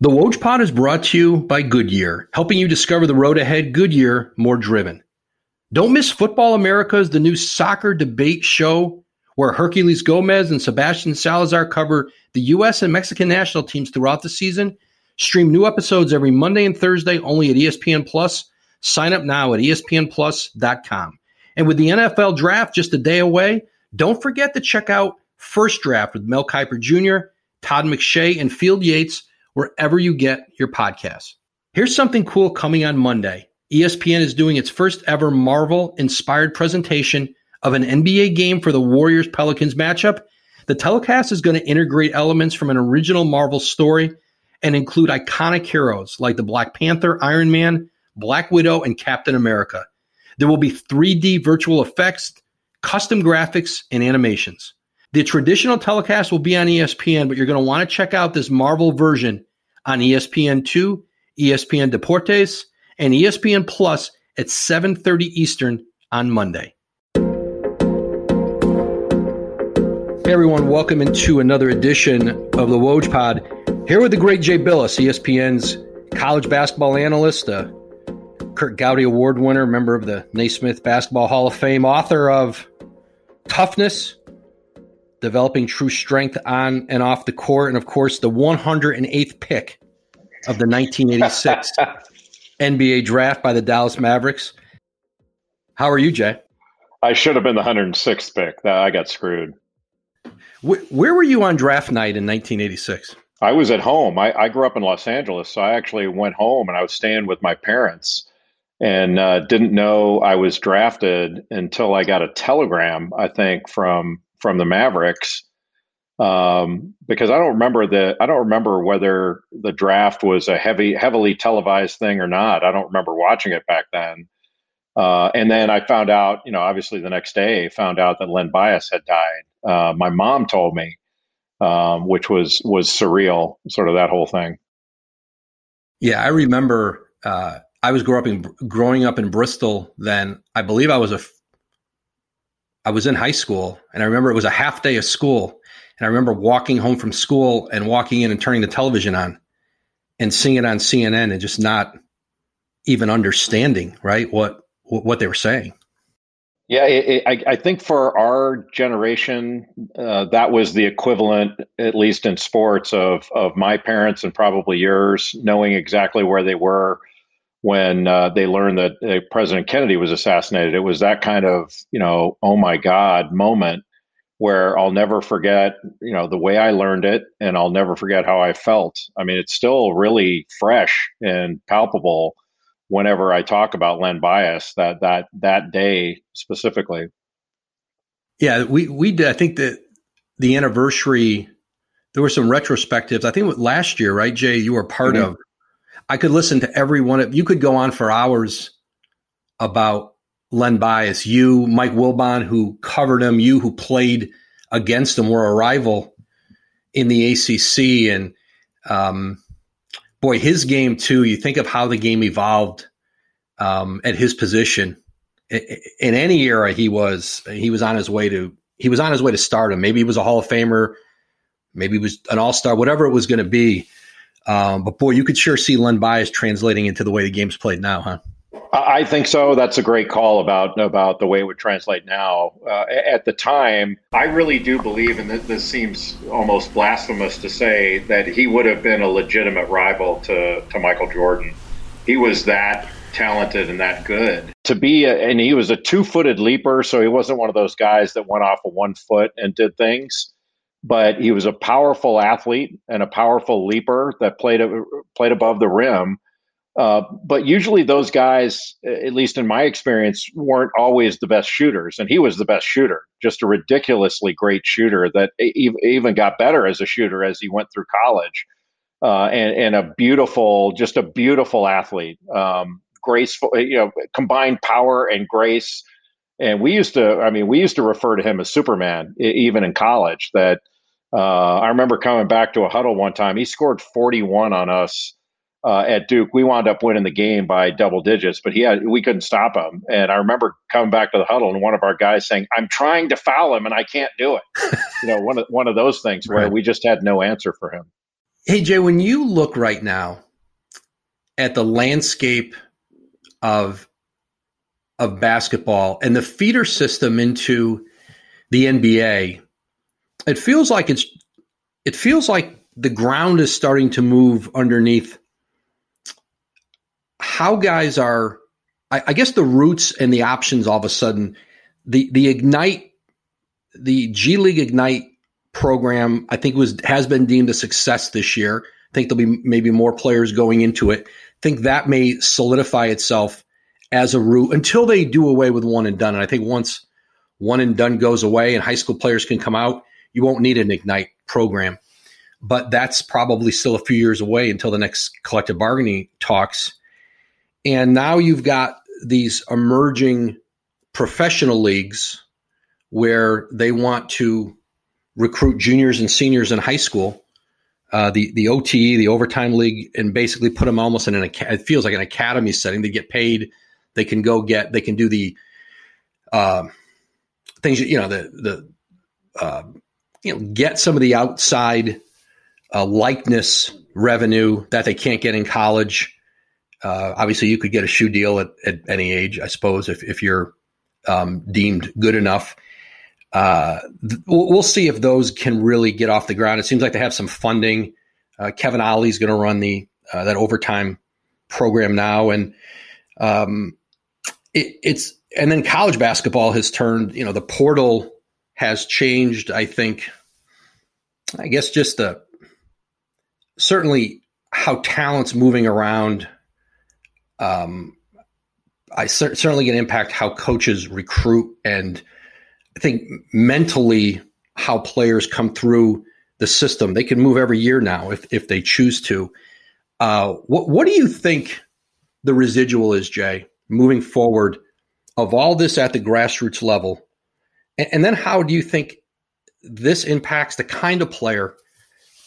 The Woj Pod is brought to you by Goodyear, helping you discover the road ahead. Goodyear, more driven. Don't miss Football Americas, the new soccer debate show where Herculez Gomez and Sebastian Salazar cover the U.S. and Mexican national teams throughout the season. Stream new episodes every Monday and Thursday only at ESPN Plus. Sign up now at espnplus.com. And with the NFL draft just a day away, don't forget to check out First Draft with Mel Kiper Jr., Todd McShay, and Field Yates wherever you get your podcasts. Here's something cool coming on Monday. ESPN is doing its first ever Marvel inspired presentation of an NBA game for the Warriors Pelicans matchup. The telecast is going to integrate elements from an original Marvel story and include iconic heroes like the Black Panther, Iron Man, Black Widow, and Captain America. There will be 3D virtual effects, custom graphics, and animations. The traditional telecast will be on ESPN, but you're going to want to check out this Marvel version on ESPN2, ESPN Deportes, and ESPN Plus at 7:30 Eastern on Monday. Hey everyone, welcome into another edition of the Woj Pod. Here with the great Jay Bilas, ESPN's college basketball analyst, uh, a Curt Gowdy Award winner, member of the Naismith Basketball Hall of Fame, author of Toughness, developing true strength on and off the court, and of course, the 108th pick of the 1986 NBA draft by the Dallas Mavericks. How are you, Jay? I should have been the 106th pick. I got screwed. Where, where were you on draft night in 1986? I was at home. I, I, grew up in Los Angeles, so I actually went home and I was staying with my parents and uh, didn't know I was drafted until I got a telegram, I think, from from the Mavericks um, because I don't remember the I don't remember whether the draft was a heavy heavily televised thing or not. I don't remember watching it back then. Uh, and then I found out, you know, obviously the next day, found out that Len Bias had died. Uh, my mom told me, um, which was was surreal, sort of that whole thing. Yeah, I remember. Uh, I was growing up in growing up in Bristol. Then I believe I was a I was in high school and I remember it was a half day of school. And I remember walking home from school and walking in and turning the television on and seeing it on CNN and just not even understanding, right, what what they were saying. Yeah, it, it, I, I, think for our generation, uh, that was the equivalent, at least in sports, of of my parents and probably yours, knowing exactly where they were when uh, they learned that uh, President Kennedy was assassinated. It was that kind of, you know, oh my God moment where I'll never forget, you know, the way I learned it and I'll never forget how I felt. I mean, it's still really fresh and palpable whenever I talk about Len Bias that that that day specifically. Yeah, we we did I think that the anniversary there were some retrospectives. I think last year, right, Jay, you were part mm-hmm. of I could listen to every one of you could go on for hours about Len Bias, you, Mike Wilbon, who covered him, you who played against him, were a rival in the ACC, and um, boy, his game too. You think of how the game evolved um, at his position. In any era, he was he was on his way to he was on his way to stardom. Maybe he was a Hall of Famer, maybe he was an All Star, whatever it was going to be. Um, but boy, you could sure see Len Bias translating into the way the game's played now, huh? I think so. That's a great call about about the way it would translate now. Uh, at the time, I really do believe, and this seems almost blasphemous to say, that he would have been a legitimate rival to to Michael Jordan. He was that talented and that good to be, a, and he was a two footed leaper, so he wasn't one of those guys that went off of one foot and did things but he was a powerful athlete and a powerful leaper that played played above the rim. Uh, but usually, those guys, at least in my experience, weren't always the best shooters, and he was the best shooter. Just a ridiculously great shooter that even got better as a shooter as he went through college, uh, and, and, a beautiful, just a beautiful athlete. Um, graceful, you know, combined power and grace and we used to, I mean, we used to refer to him as Superman, even in college. That uh, I remember coming back to a huddle one time. He scored 41 on us uh, at Duke. We wound up winning the game by double digits, but he had we couldn't stop him. And I remember coming back to the huddle and one of our guys saying, "I'm trying to foul him and I can't do it." you know, one of one of those things where right. we just had no answer for him. Hey Jay, when you look right now at the landscape of of basketball and the feeder system into the NBA, it feels like it's it feels like the ground is starting to move underneath how guys are I, I guess the roots and the options all of a sudden the the ignite the G League Ignite program I think was has been deemed a success this year. I think there'll be maybe more players going into it. I think that may solidify itself as a route until they do away with one and done. And I think once one and done goes away and high school players can come out, you won't need an Ignite program. But that's probably still a few years away until the next collective bargaining talks. And now you've got these emerging professional leagues where they want to recruit juniors and seniors in high school. Uh, the the OTE, the overtime league, and basically put them almost in an it feels like an academy setting. They get paid. They can go get. They can do the uh, things. You know the the uh, you know get some of the outside uh, likeness revenue that they can't get in college. Uh, obviously, you could get a shoe deal at, at any age, I suppose, if, if you're um, deemed good enough. Uh, th- we'll see if those can really get off the ground. It seems like they have some funding. Uh, Kevin Ollie's going to run the uh, that overtime program now, and um, it, it's and then college basketball has turned. You know, the portal has changed. I think. I guess just the certainly how talent's moving around um, I cer- certainly can impact how coaches recruit and I think mentally how players come through the system. They can move every year now if if they choose to. Uh, what what do you think the residual is, Jay, moving forward of all this at the grassroots level, and, and then how do you think this impacts the kind of player,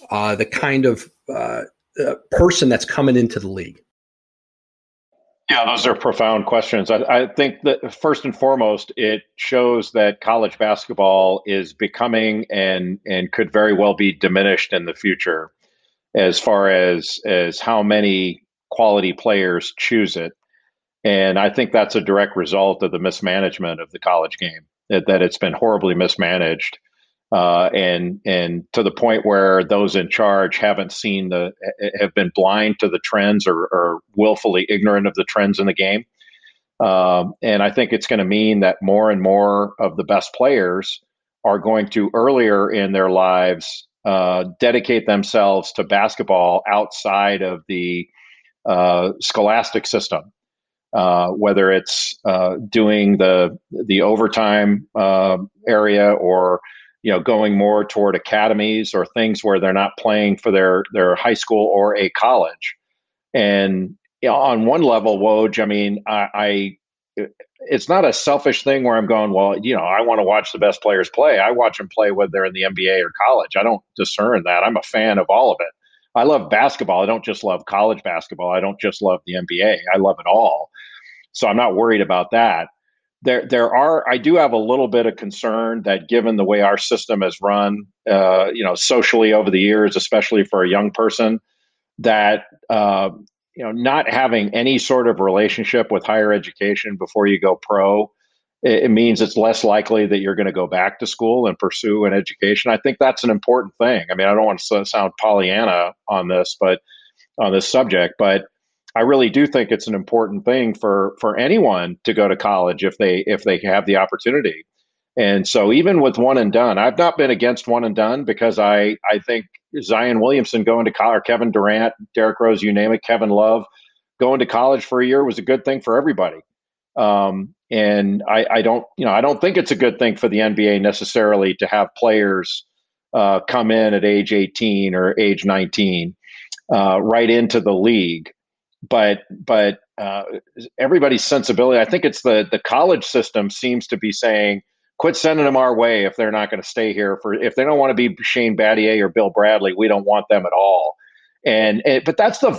uh, the kind of uh, uh person that's coming into the league? Yeah, those are profound questions. I, I, think that first and foremost, it shows that college basketball is becoming and and could very well be diminished in the future, as far as as how many quality players choose it. And I think that's a direct result of the mismanagement of the college game. That, that it's been horribly mismanaged uh, and and to the point where those in charge haven't seen the have been blind to the trends or, or willfully ignorant of the trends in the game. Um, and I think it's going to mean that more and more of the best players are going to earlier in their lives uh, dedicate themselves to basketball outside of the uh, scholastic system. Uh, whether it's uh, doing the the overtime uh, area or you know going more toward academies or things where they're not playing for their their high school or a college. And you know, on one level woj i mean I, I it's not a selfish thing where i'm going well you know i want to watch the best players play. I watch them play whether they're in the nba or college. I don't discern that. I'm a fan of all of it. I love basketball. I don't just love college basketball. I don't just love the nba i love it all. So i'm not worried about that there there are I do have a little bit of concern that given the way our system has run, uh, you know, socially over the years, especially for a young person, that uh, you know, not having any sort of relationship with higher education before you go pro, it, it means it's less likely that you're going to go back to school and pursue an education. I think that's an important thing. I mean, I don't want to sound Pollyanna on this, but on this subject, but I really do think it's an important thing for for anyone to go to college if they if they have the opportunity. And so even with one and done, I've not been against one and done because I I think Zion Williamson going to college, Kevin Durant, Derrick Rose, you name it, Kevin Love going to college for a year was a good thing for everybody. Um, and I, I don't you know I don't think it's a good thing for the NBA necessarily to have players uh, come in at age 18 or age 19 uh, right into the league but but uh, everybody's sensibility. I think it's the the college system seems to be saying, quit sending them our way if they're not going to stay here for if they don't want to be Shane Battier or Bill Bradley, we don't want them at all. And it, but that's the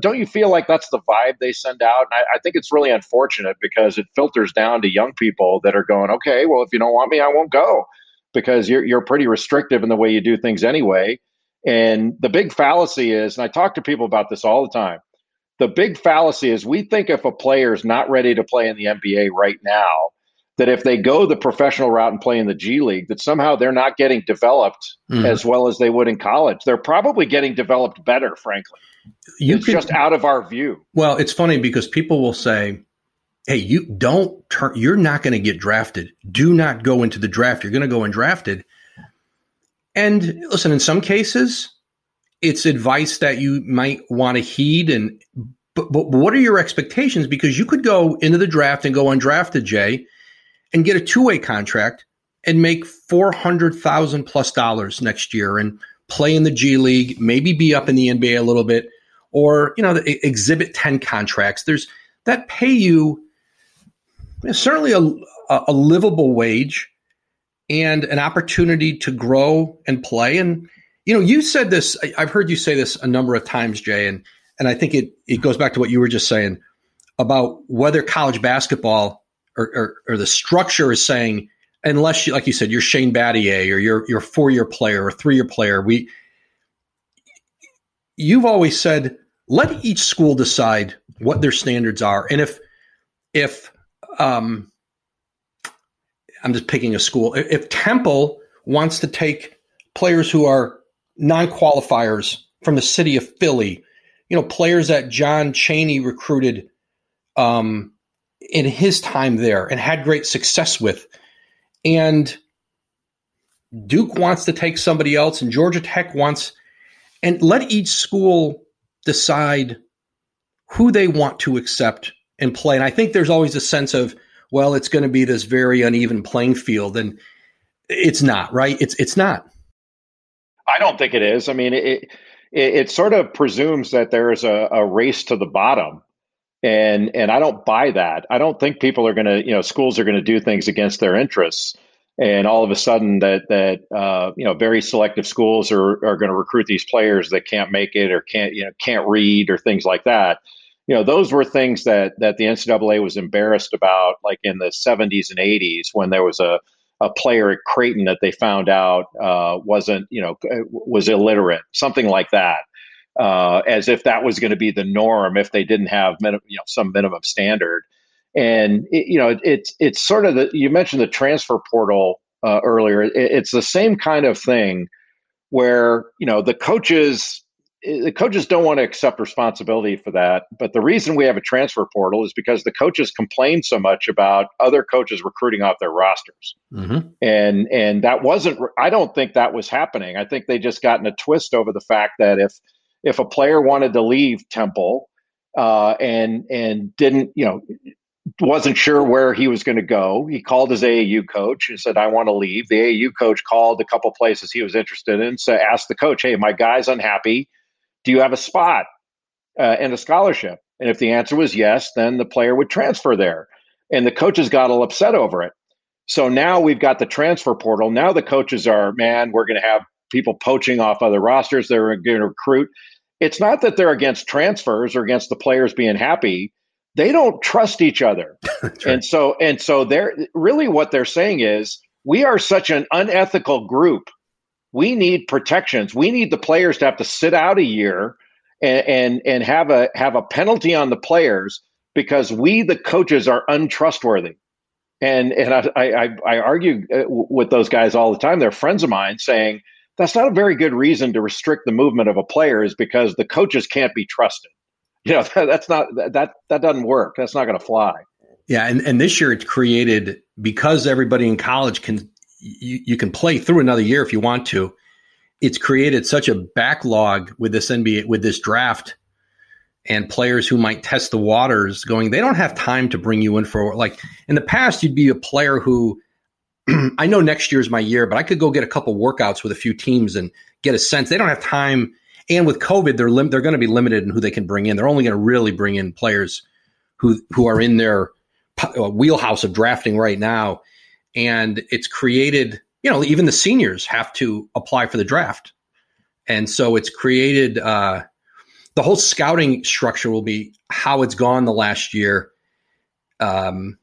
don't you feel like that's the vibe they send out? And I, I think it's really unfortunate because it filters down to young people that are going, okay, well if you don't want me, I won't go because you're you're pretty restrictive in the way you do things anyway And the big fallacy is, and I talk to people about this all the time. The big fallacy is we think if a player is not ready to play in the NBA right now, that if they go the professional route and play in the G League, that somehow they're not getting developed mm-hmm. as well as they would in college. They're probably getting developed better, frankly. You it's just out of our view. Well, it's funny because people will say, "Hey, you don't turn. You're not going to get drafted. Do not go into the draft. You're going to go undrafted." And listen, in some cases, it's advice that you might want to heed. And but, but what are your expectations? Because you could go into the draft and go undrafted, Jay and get a two way contract and make 400,000 plus dollars next year and play in the G League, maybe be up in the NBA a little bit, or, you know, the exhibit 10 contracts. There's that pay you eh, certainly a, a livable wage and an opportunity to grow and play. And, you know, you said this, I've heard you say this a number of times, Jay, and, and I think it, it goes back to what you were just saying about whether college basketball or, or, or the structure is saying, unless you, like you said, you're Shane Battier or you're, you're a four year player or three year player, we, you've always said, let each school decide what their standards are. And if, if, um, I'm just picking a school, if Temple wants to take players who are non qualifiers from the city of Philly, you know, players that John Chaney recruited, um, in his time there and had great success with. And Duke wants to take somebody else, and Georgia Tech wants, and let each school decide who they want to accept and play. And I think there's always a sense of, well, it's going to be this very uneven playing field, and it's not, right? It's it's not. I don't think it is. I mean, it it, it sort of presumes that there is a, a race to the bottom and and I don't buy that. I don't think people are going to, you know, schools are going to do things against their interests, and all of a sudden that that uh, you know very selective schools are are going to recruit these players that can't make it or can't you know can't read or things like that. You know, those were things that that the NCAA was embarrassed about, like in the 70s and 80s when there was a a player at Creighton that they found out uh, wasn't, you know, was illiterate, something like that uh, as if that was going to be the norm if they didn't have minim- you know, some minimum standard. And it, you know, it, it's it's sort of the you mentioned the transfer portal uh, earlier. It, it's the same kind of thing where you know the coaches the coaches don't want to accept responsibility for that. But the reason we have a transfer portal is because the coaches complain so much about other coaches recruiting off their rosters, mm-hmm. and and that wasn't. I don't think that was happening. I think they just got in a twist over the fact that if if a player wanted to leave Temple uh, and and didn't, you know, wasn't sure where he was going to go, he called his AAU coach and said, "I want to leave." The AAU coach called a couple places he was interested in, so asked the coach, "Hey, my guy's unhappy. Do you have a spot uh, and a scholarship?" And if the answer was yes, then the player would transfer there. And the coaches got all upset over it. So now we've got the transfer portal. Now the coaches are, man, we're going to have people poaching off other rosters. They're going to recruit. It's not that they're against transfers or against the players being happy. They don't trust each other. right. And so and so they're really what they're saying is we are such an unethical group. We need protections. We need the players to have to sit out a year and and, and have a have a penalty on the players because we the coaches are untrustworthy and and I, I, I argue uh, with those guys all the time. They're friends of mine, saying that's not a very good reason to restrict the movement of a player is because the coaches can't be trusted. You know, that, that's not that that doesn't work. That's not going to fly. Yeah, and, and this year it's created because everybody in college can you, you can play through another year if you want to. It's created such a backlog with this NBA with this draft and players who might test the waters going they don't have time to bring you in for like in the past you'd be a player who I know next year is my year, but I could go get a couple workouts with a few teams and get a sense. They don't have time. And with COVID, they're lim- they're going to be limited in who they can bring in. They're only going to really bring in players who who are in their uh, wheelhouse of drafting right now. And it's created, you know, even the seniors have to apply for the draft, and so it's created. Uh, the whole scouting structure will be how it's gone the last year. Um,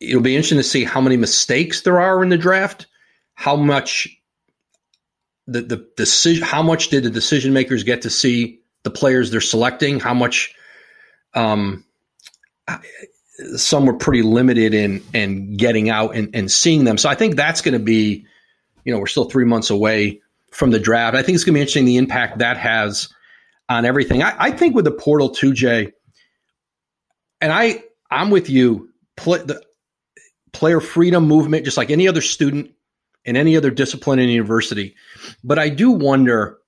it'll be interesting to see how many mistakes there are in the draft, how much the the decision. How much did the decision makers get to see the players they're selecting? How much? Um, some were pretty limited in in getting out and, and seeing them. So I think that's going to be, you know, we're still three months away from the draft. I think it's going to be interesting the impact that has on everything. I, I think with the portal 2J, and I I'm with you. Play, the player freedom movement, just like any other student in any other discipline in university. But I do wonder,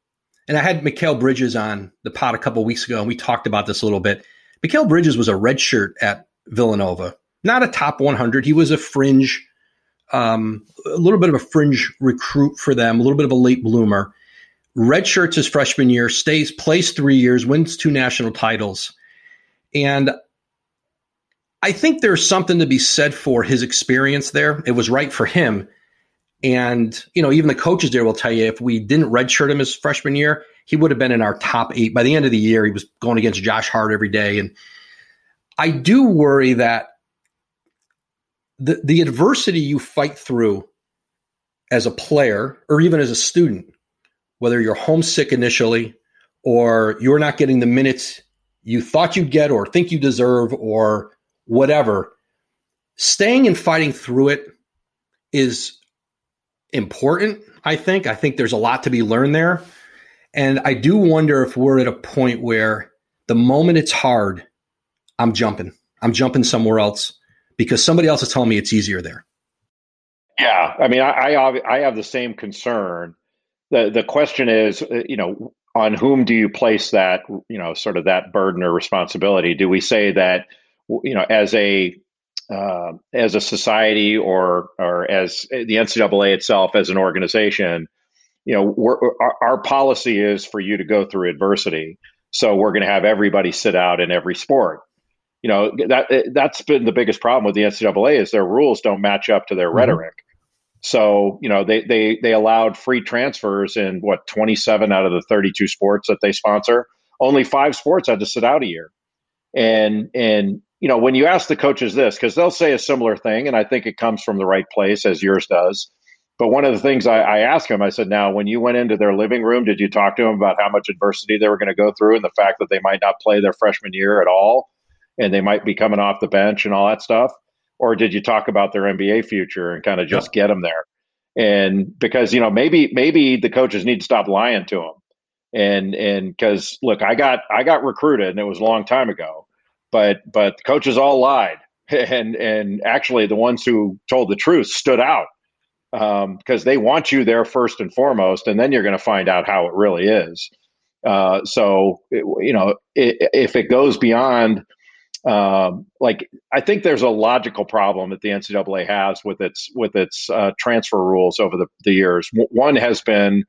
and I had Mikal Bridges on the pod a couple weeks ago, and we talked about this a little bit. Mikal Bridges was a redshirt at Villanova, not a top 100. He was a fringe, um, a little bit of a fringe recruit for them, a little bit of a late bloomer. Redshirts his freshman year, stays, plays three years, wins two national titles. And I think there's something to be said for his experience there. It was right for him. And, you know, even the coaches there will tell you if we didn't redshirt him his freshman year, he would have been in our top eight. By the end of the year, he was going against Josh Hart every day. And I do worry that the, the adversity you fight through as a player or even as a student, whether you're homesick initially or you're not getting the minutes you thought you'd get or think you deserve or whatever, staying and fighting through it is important, I think. I think there's a lot to be learned there. And I do wonder if we're at a point where the moment it's hard, I'm jumping. I'm jumping somewhere else because somebody else is telling me it's easier there. Yeah, I mean, I I, I have the same concern. the The question is, uh, you know, on whom do you place that, you know, sort of that burden or responsibility? Do we say that, you know, as a uh, as a society or or as the NCAA itself as an organization, you know, our, our policy is for you to go through adversity. So we're going to have everybody sit out in every sport you know that that's been the biggest problem with the NCAA is their rules don't match up to their mm-hmm. rhetoric. So you know they they they allowed free transfers in what 27 out of the 32 sports that they sponsor. Only five sports had to sit out a year, and and you know when you ask the coaches this because they'll say a similar thing, and I think it comes from the right place as yours does. But one of the things I, I asked him, I said, "Now, when you went into their living room, did you talk to them about how much adversity they were going to go through and the fact that they might not play their freshman year at all?" And they might be coming off the bench and all that stuff? Or did you talk about their NBA future and kind of just get them there? And because you know maybe maybe the coaches need to stop lying to them, and and because look, I got I got recruited and it was a long time ago, but but the coaches all lied, and and actually the ones who told the truth stood out because um, they want you there first and foremost, and then you're going to find out how it really is. Uh, so you know, it, if it goes beyond um, like I think there's a logical problem that the NCAA has with its with its uh, transfer rules over the, the years. W- one has been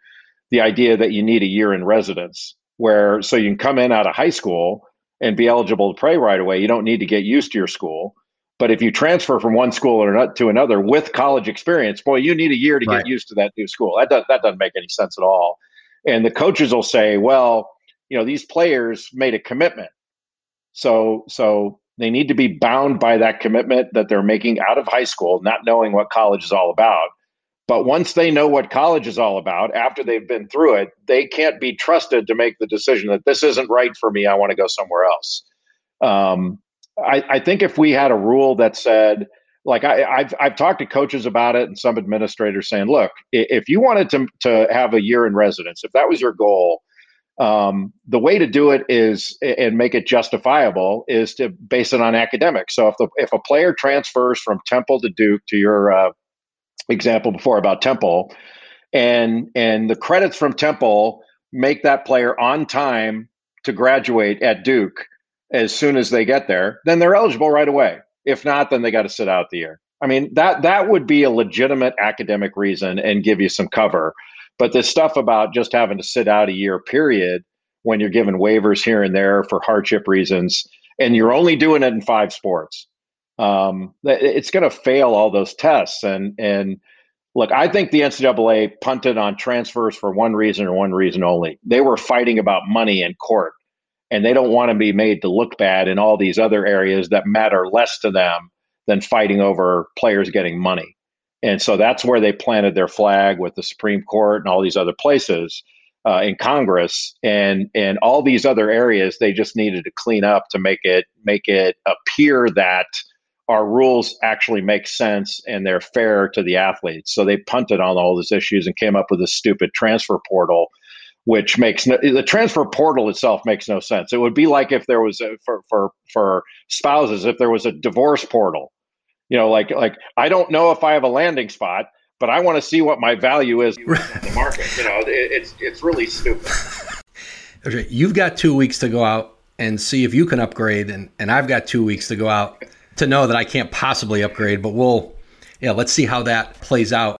the idea that you need a year in residence, where so you can come in out of high school and be eligible to play right away. You don't need to get used to your school. But if you transfer from one school or to another with college experience, boy, you need a year to right. get used to that new school. That does, that doesn't make any sense at all. And the coaches will say, well, you know, these players made a commitment so so they need to be bound by that commitment that they're making out of high school, not knowing what college is all about. But once they know what college is all about, after they've been through it, they can't be trusted to make the decision that this isn't right for me. I want to go somewhere else. Um, I, I, think if we had a rule that said, like I, have I've talked to coaches about it and some administrators saying, look, if you wanted to to have a year in residence, if that was your goal, um, the way to do it is and make it justifiable is to base it on academics. So if the if a player transfers from Temple to Duke to your uh, example before about Temple, and and the credits from Temple make that player on time to graduate at Duke as soon as they get there, then they're eligible right away. If not, then they got to sit out the year. I mean that that would be a legitimate academic reason and give you some cover. But this stuff about just having to sit out a year period when you're given waivers here and there for hardship reasons, and you're only doing it in five sports, um, it's going to fail all those tests. And and look, I think the NCAA punted on transfers for one reason or one reason only. They were fighting about money in court, and they don't want to be made to look bad in all these other areas that matter less to them than fighting over players getting money. And so that's where they planted their flag with the Supreme Court and all these other places uh, in Congress and and all these other areas. They just needed to clean up to make it make it appear that our rules actually make sense and they're fair to the athletes. So they punted on all these issues and came up with this stupid transfer portal, which makes no, the transfer portal itself makes no sense. It would be like if there was a, for for for spouses if there was a divorce portal. You know, like like I don't know if I have a landing spot, but I want to see what my value is in the market. You know, it, it's it's really stupid. Okay, you've got two weeks to go out and see if you can upgrade, and and I've got two weeks to go out to know that I can't possibly upgrade, but we'll, yeah, let's see how that plays out.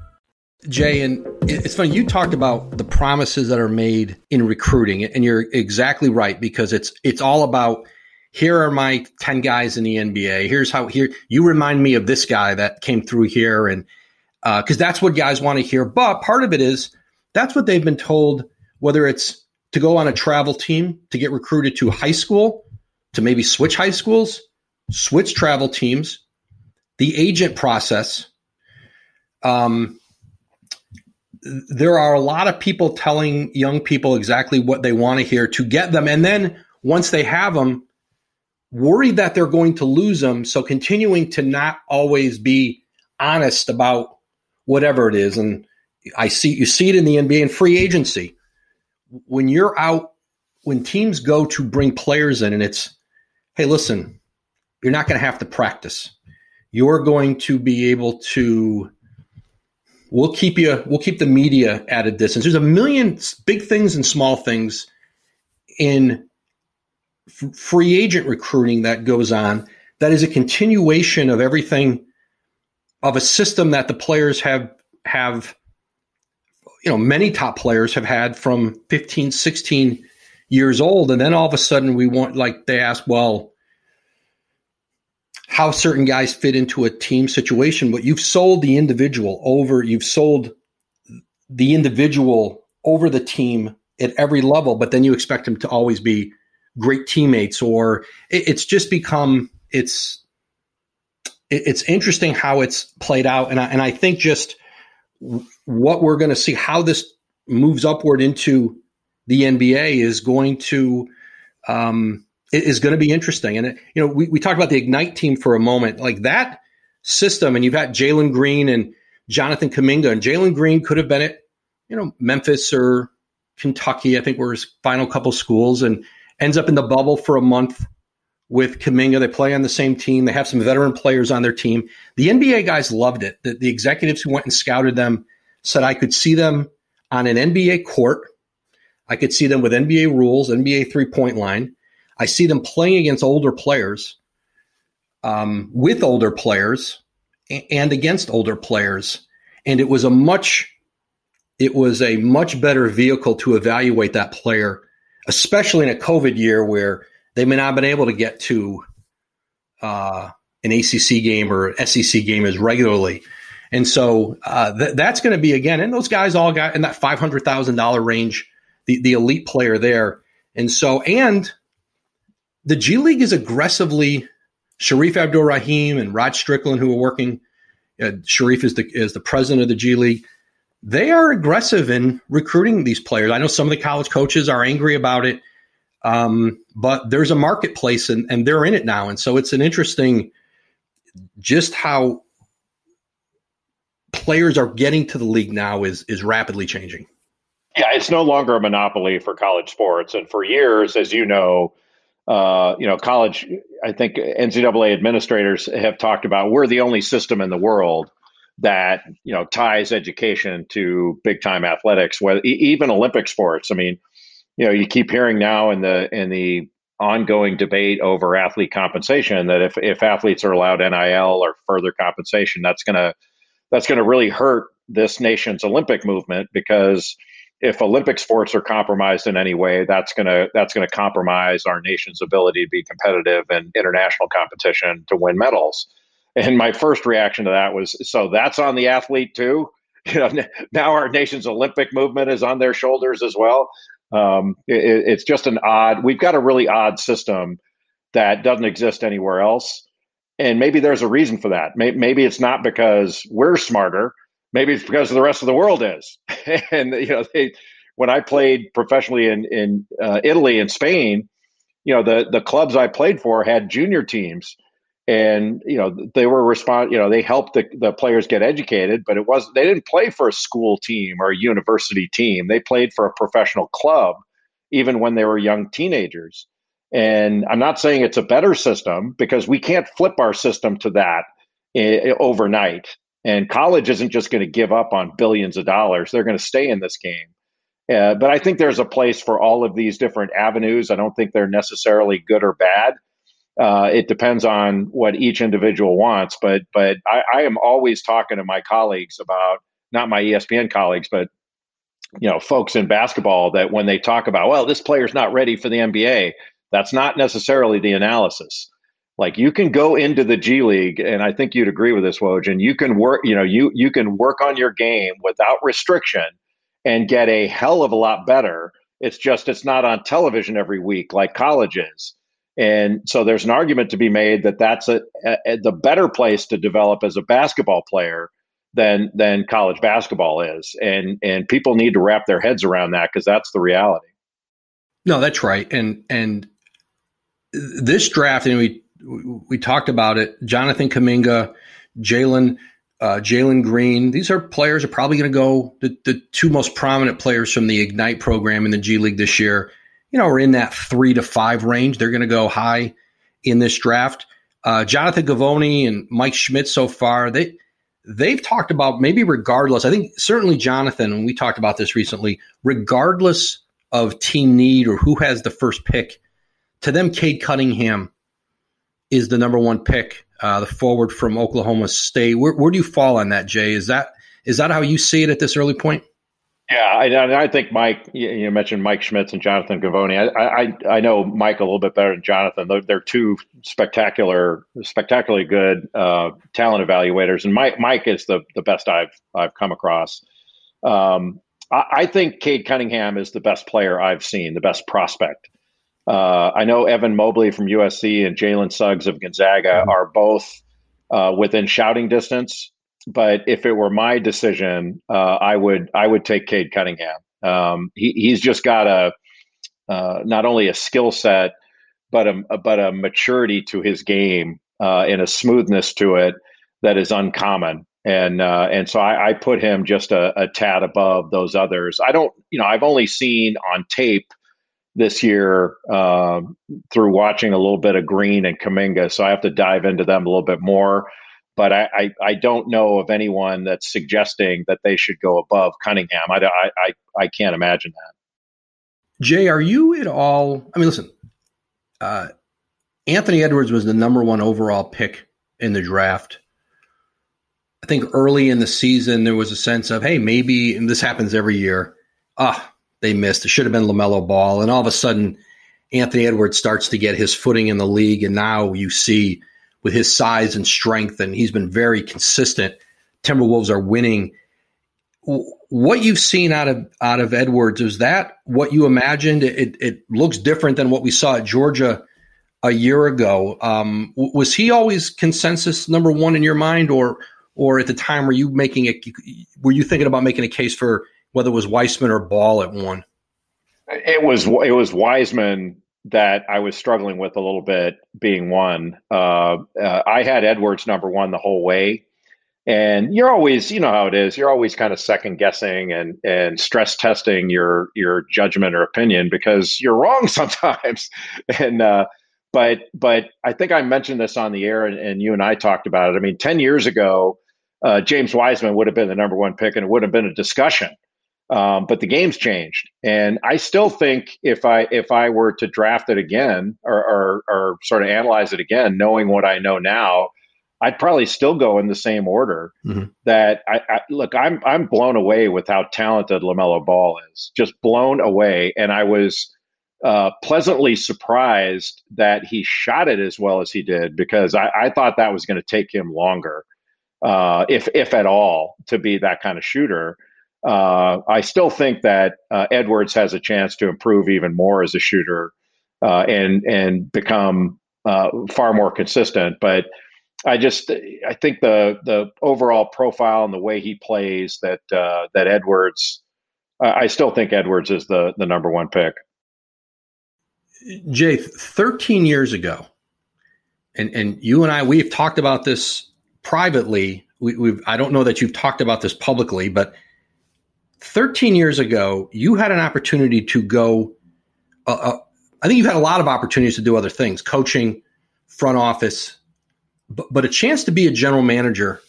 Jay, and it's funny, you talked about the promises that are made in recruiting, and you're exactly right because it's it's all about here are my 10 guys in the NBA. Here's how here you remind me of this guy that came through here and because uh, that's what guys want to hear. But part of it is that's what they've been told, whether it's to go on a travel team to get recruited to high school, to maybe switch high schools, switch travel teams, the agent process. Um, there are a lot of people telling young people exactly what they want to hear to get them. And then once they have them, worried that they're going to lose them. So continuing to not always be honest about whatever it is. And I see you see it in the NBA and free agency when you're out, when teams go to bring players in and it's, hey, listen, you're not going to have to practice. You're going to be able to, we'll keep you, we'll keep the media at a distance. There's a million big things and small things in f- free agent recruiting that goes on that is a continuation of everything of a system that the players have have you know, many top players have had from 15, 16 years old. And then all of a sudden we want, like, they ask, well, how certain guys fit into a team situation, but you've sold the individual over, you've sold the individual over the team at every level, but then you expect them to always be great teammates or it, it's just become, it's, it's interesting how it's played out. And I, and I think just what we're going to see, how this moves upward into the NBA is going to um, is going to be interesting. And you know, we, we talked about the Ignite team for a moment, like that system, and you've got Jalen Green and Jonathan Kuminga, and Jalen Green could have been at you know Memphis or Kentucky, I think were his final couple schools, and ends up in the bubble for a month with Kuminga. They play on the same team. They have some veteran players on their team. The NBA guys loved it. The, the executives who went and scouted them said I could see them on an NBA court. I could see them with NBA rules, NBA three point line. I see them playing against older players, um, with older players, and against older players. And it was a much, it was a much better vehicle to evaluate that player, especially in a COVID year where they may not have been able to get to uh, an ACC game or SEC game as regularly. And so uh, th- that's going to be again, and those guys all got in that five hundred thousand dollar range, the the elite player there. And so, and the G League is aggressively Shareef Abdur-Rahim and Rod Strickland, who are working. Uh, Shareef is the is the president of the G League. They are aggressive in recruiting these players. I know some of the college coaches are angry about it, um, but there's a marketplace, and, and they're in it now. And so it's an interesting, just how players are getting to the league now is is rapidly changing. Yeah, it's no longer a monopoly for college sports, and for years, as you know, uh, you know, college. I think NCAA administrators have talked about we're the only system in the world that you know ties education to big time athletics, whether even Olympic sports. I mean, you know, you keep hearing now in the in the ongoing debate over athlete compensation. That if if athletes are allowed NIL or further compensation, that's gonna that's gonna really hurt this nation's Olympic movement because if Olympic sports are compromised in any way, that's gonna that's gonna compromise our nation's ability to be competitive in international competition to win medals. And my first reaction to that was, so that's on the athlete too. You know, now our nation's Olympic movement is on their shoulders as well. Um, it, it's just an odd. We've got a really odd system that doesn't exist anywhere else, and maybe there's a reason for that. Maybe it's not because we're smarter. Maybe it's because the rest of the world is. and you know, they, when I played professionally in in uh, Italy and Spain, you know, the the clubs I played for had junior teams. And you know they were respond you know they helped the, the players get educated but it was they didn't play for a school team or a university team. They played for a professional club even when they were young teenagers. And i'm not saying it's a better system because we can't flip our system to that overnight and college isn't just going to give up on billions of dollars. They're going to stay in this game. Uh, but i think there's a place for all of these different avenues. I don't think they're necessarily good or bad. Uh, it depends on what each individual wants, but but I, I am always talking to my colleagues about not my ESPN colleagues, but you know folks in basketball that when they talk about well this player's not ready for the NBA, that's not necessarily the analysis. Like you can go into the G League, and I think you'd agree with this, Woj, and you can work. You know, you you can work on your game without restriction and get a hell of a lot better. It's just it's not on television every week like college is. And so there's an argument to be made that that's a, a, the better place to develop as a basketball player than than college basketball is. And and people need to wrap their heads around that because that's the reality. No, that's right. And and this draft, and we we talked about it. Jonathan Kuminga, Jalen uh, Jalen Green. These are players are probably going to go the, the two most prominent players from the Ignite program in the G League this year you know, are in that three to five range. They're going to go high in this draft. Uh, Jonathan Givony and Mike Schmitz so far, they they've talked about maybe regardless. I think certainly Jonathan, and we talked about this recently, regardless of team need or who has the first pick, to them, Cade Cunningham is the number one pick, uh, the forward from Oklahoma State. Where, where do you fall on that, Jay? Is that is that how you see it at this early point? Yeah, I, I think Mike. You mentioned Mike Schmitz and Jonathan Givony. I, I, I know Mike a little bit better than Jonathan. They're, they're two spectacular, spectacularly good uh, talent evaluators, and Mike Mike is the the best I've I've come across. Um, I, I, think Cade Cunningham is the best player I've seen, the best prospect. Uh, I know Evan Mobley from USC and Jalen Suggs of Gonzaga mm-hmm. are both uh, within shouting distance but if it were my decision, uh, I would I would take Cade Cunningham. Um, he, he's just got a uh, not only a skill set, but a but a maturity to his game uh, and a smoothness to it that is uncommon. And uh, and so I, I, put him just a, a tad above those others. I don't, you know, I've only seen on tape this year uh, through watching a little bit of Green and Kuminga, so I have to dive into them a little bit more but I, I, I, don't know of anyone that's suggesting that they should go above Cunningham. I, I, I, can't imagine that. Jay, are you at all? I mean, listen, uh, Anthony Edwards was the number one overall pick in the draft. I think early in the season, there was a sense of, hey, maybe, and this happens every year, ah, they missed. It should have been LaMelo Ball. And all of a sudden, Anthony Edwards starts to get his footing in the league. And now you see with his size and strength, and he's been very consistent. Timberwolves are winning. What you've seen out of out of Edwards is that what you imagined? It, it looks different than what we saw at Georgia a year ago. Um, was he always consensus number one in your mind, or or at the time were you making it? Were you thinking about making a case for whether it was Wiseman or Ball at one? It was it was Wiseman that I was struggling with a little bit being one. Uh, uh, I had Edwards number one the whole way. And you're always, you know how it is. You're always kind of second guessing and and stress testing your your judgment or opinion because you're wrong sometimes. and uh, but but I think I mentioned this on the air, and, and you and I talked about it. I mean, ten years ago, uh, James Wiseman would have been the number one pick, and it would have been a discussion Um, but the game's changed, and I still think if I if I were to draft it again or, or, or sort of analyze it again, knowing what I know now, I'd probably still go in the same order. Mm-hmm. That I, I, look, I'm I'm blown away with how talented Lamelo Ball is, just blown away, and I was uh, pleasantly surprised that he shot it as well as he did because I, I thought that was going to take him longer, uh, if if at all, to be that kind of shooter. Uh, I still think that uh, Edwards has a chance to improve even more as a shooter uh, and and become uh, far more consistent. But I just I think the the overall profile and the way he plays that that Edwards. I still think Edwards is the the number one pick. Jay, 13 years ago, and, and you and I, we've talked about this privately. We, we've, I don't know that you've talked about this publicly, but 13 years ago, you had an opportunity to go. Uh, uh, I think you've had a lot of opportunities to do other things, coaching, front office, but, but a chance to be a general manager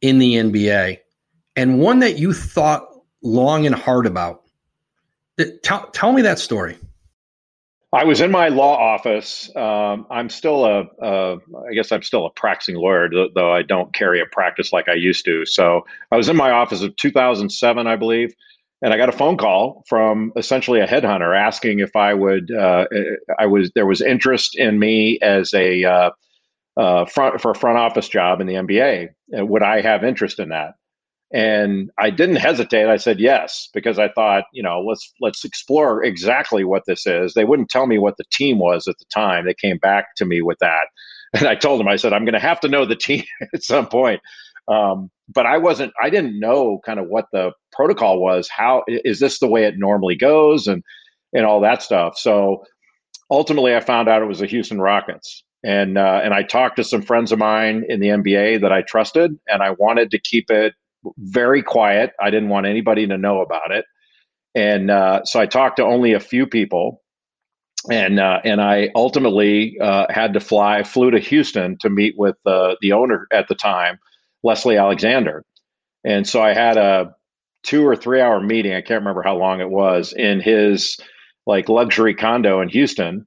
in the NBA, and one that you thought long and hard about. Tell, tell me that story. I was in my law office. Um, I'm still a, a, I guess I'm still a practicing lawyer, though I don't carry a practice like I used to. So I was in my office of 2007, I believe, and I got a phone call from essentially a headhunter asking if I would, uh, I was there was interest in me as a uh, uh, front for a front office job in the NBA. Would I have interest in that? And I didn't hesitate. I said yes because I thought, you know, let's let's explore exactly what this is. They wouldn't tell me what the team was at the time. They came back to me with that, and I told them, I said, I'm going to have to know the team at some point. Um, but I wasn't. I didn't know kind of what the protocol was. How is this the way it normally goes, and and all that stuff. So ultimately, I found out it was the Houston Rockets and uh, and I talked to some friends of mine in the NBA that I trusted, and I wanted to keep it very quiet. I didn't want anybody to know about it, and uh, so I talked to only a few people, and uh, and I ultimately uh, had to fly, flew to Houston to meet with the owner at the time, Leslie Alexander, and so I had a two or three hour meeting. I can't remember how long it was in his like luxury condo in Houston,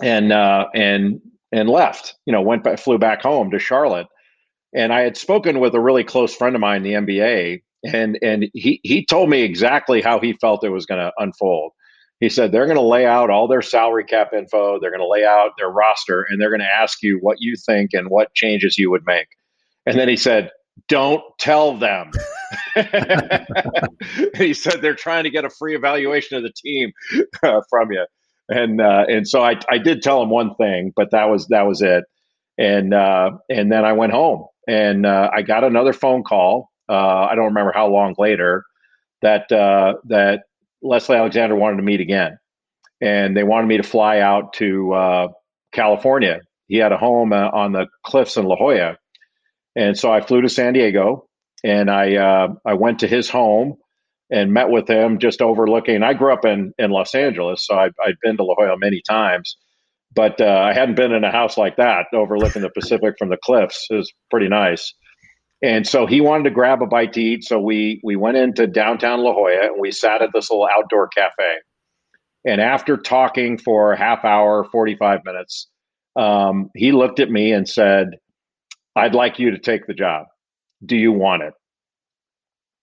and uh, and and left. You know, went back, flew back home to Charlotte and I had spoken with a really close friend of mine in the NBA, and and he he told me exactly how he felt it was going to unfold. He said they're going to lay out all their salary cap info, they're going to lay out their roster, and they're going to ask you what you think and what changes you would make. And then he said, "Don't tell them." he said they're trying to get a free evaluation of the team uh, from you, and uh, and so I I did tell him one thing, but that was that was it and uh, and then I went home and uh, I got another phone call. Uh, I don't remember how long later that uh, that Leslie Alexander wanted to meet again, and they wanted me to fly out to uh, California. He had a home uh, on the cliffs in La Jolla, and so I flew to San Diego, and I I went to his home and met with him just overlooking. I grew up in in Los Angeles, so I, I'd been to La Jolla many times but uh, I hadn't been in a house like that overlooking the Pacific from the cliffs. It was pretty nice. And so he wanted to grab a bite to eat. So we we went into downtown La Jolla and we sat at this little outdoor cafe. And after talking for half hour, 45 minutes, um, he looked at me and said, I'd like you to take the job. Do you want it?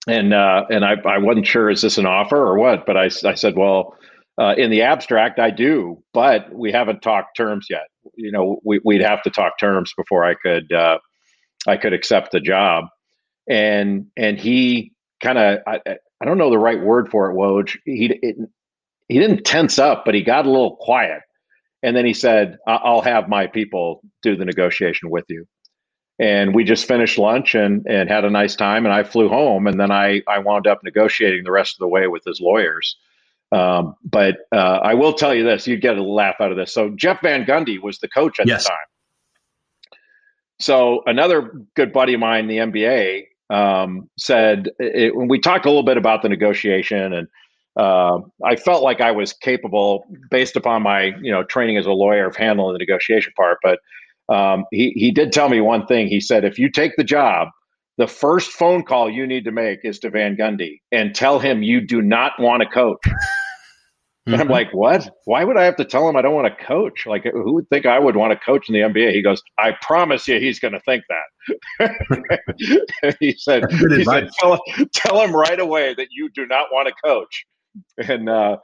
And uh, and I, I wasn't sure, is this an offer or what? But I, I said, well, uh, in the abstract, I do, but we haven't talked terms yet. You know, we, would have to talk terms before I could uh, I could accept the job. And and he kind of I, I don't know the right word for it, Woj. He he didn't tense up, but he got a little quiet. And then he said, "I'll have my people do the negotiation with you." And we just finished lunch and and had a nice time. And I flew home, and then I I wound up negotiating the rest of the way with his lawyers. Um, but uh, I will tell you this: you'd get a laugh out of this. So Jeff Van Gundy was the coach at yes. the time. So another good buddy of mine in the NBA um, said it, when we talked a little bit about the negotiation, and uh, I felt like I was capable, based upon my you know training as a lawyer, of handling the negotiation part. But um, he he did tell me one thing. He said, if you take the job, the first phone call you need to make is to Van Gundy and tell him you do not want to coach. Mm-hmm. And I'm mm-hmm. like, what? Why would I have to tell him I don't want to coach? Like, who would think I would want to coach in the NBA? He goes, I promise you, he's going to think that. he said, he said tell, tell, him right away that you do not want to coach. And uh,